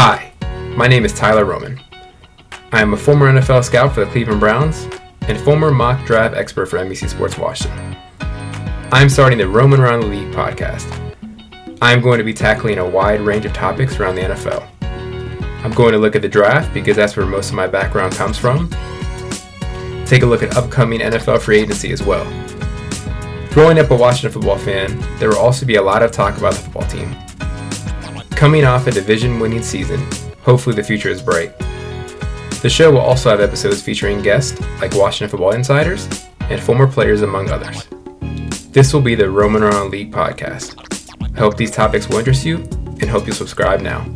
Hi, my name is Tyler Roman. I am a former NFL scout for the Cleveland Browns and former mock draft expert for NBC Sports Washington. I am starting the Roman Around the League podcast. I am going to be tackling a wide range of topics around the NFL. I'm going to look at the draft because that's where most of my background comes from. Take a look at upcoming NFL free agency as well. Growing up a Washington football fan, there will also be a lot of talk about the football team. Coming off a division winning season, hopefully the future is bright. The show will also have episodes featuring guests like Washington football insiders and former players, among others. This will be the Roman Around League podcast. I hope these topics will interest you and hope you'll subscribe now.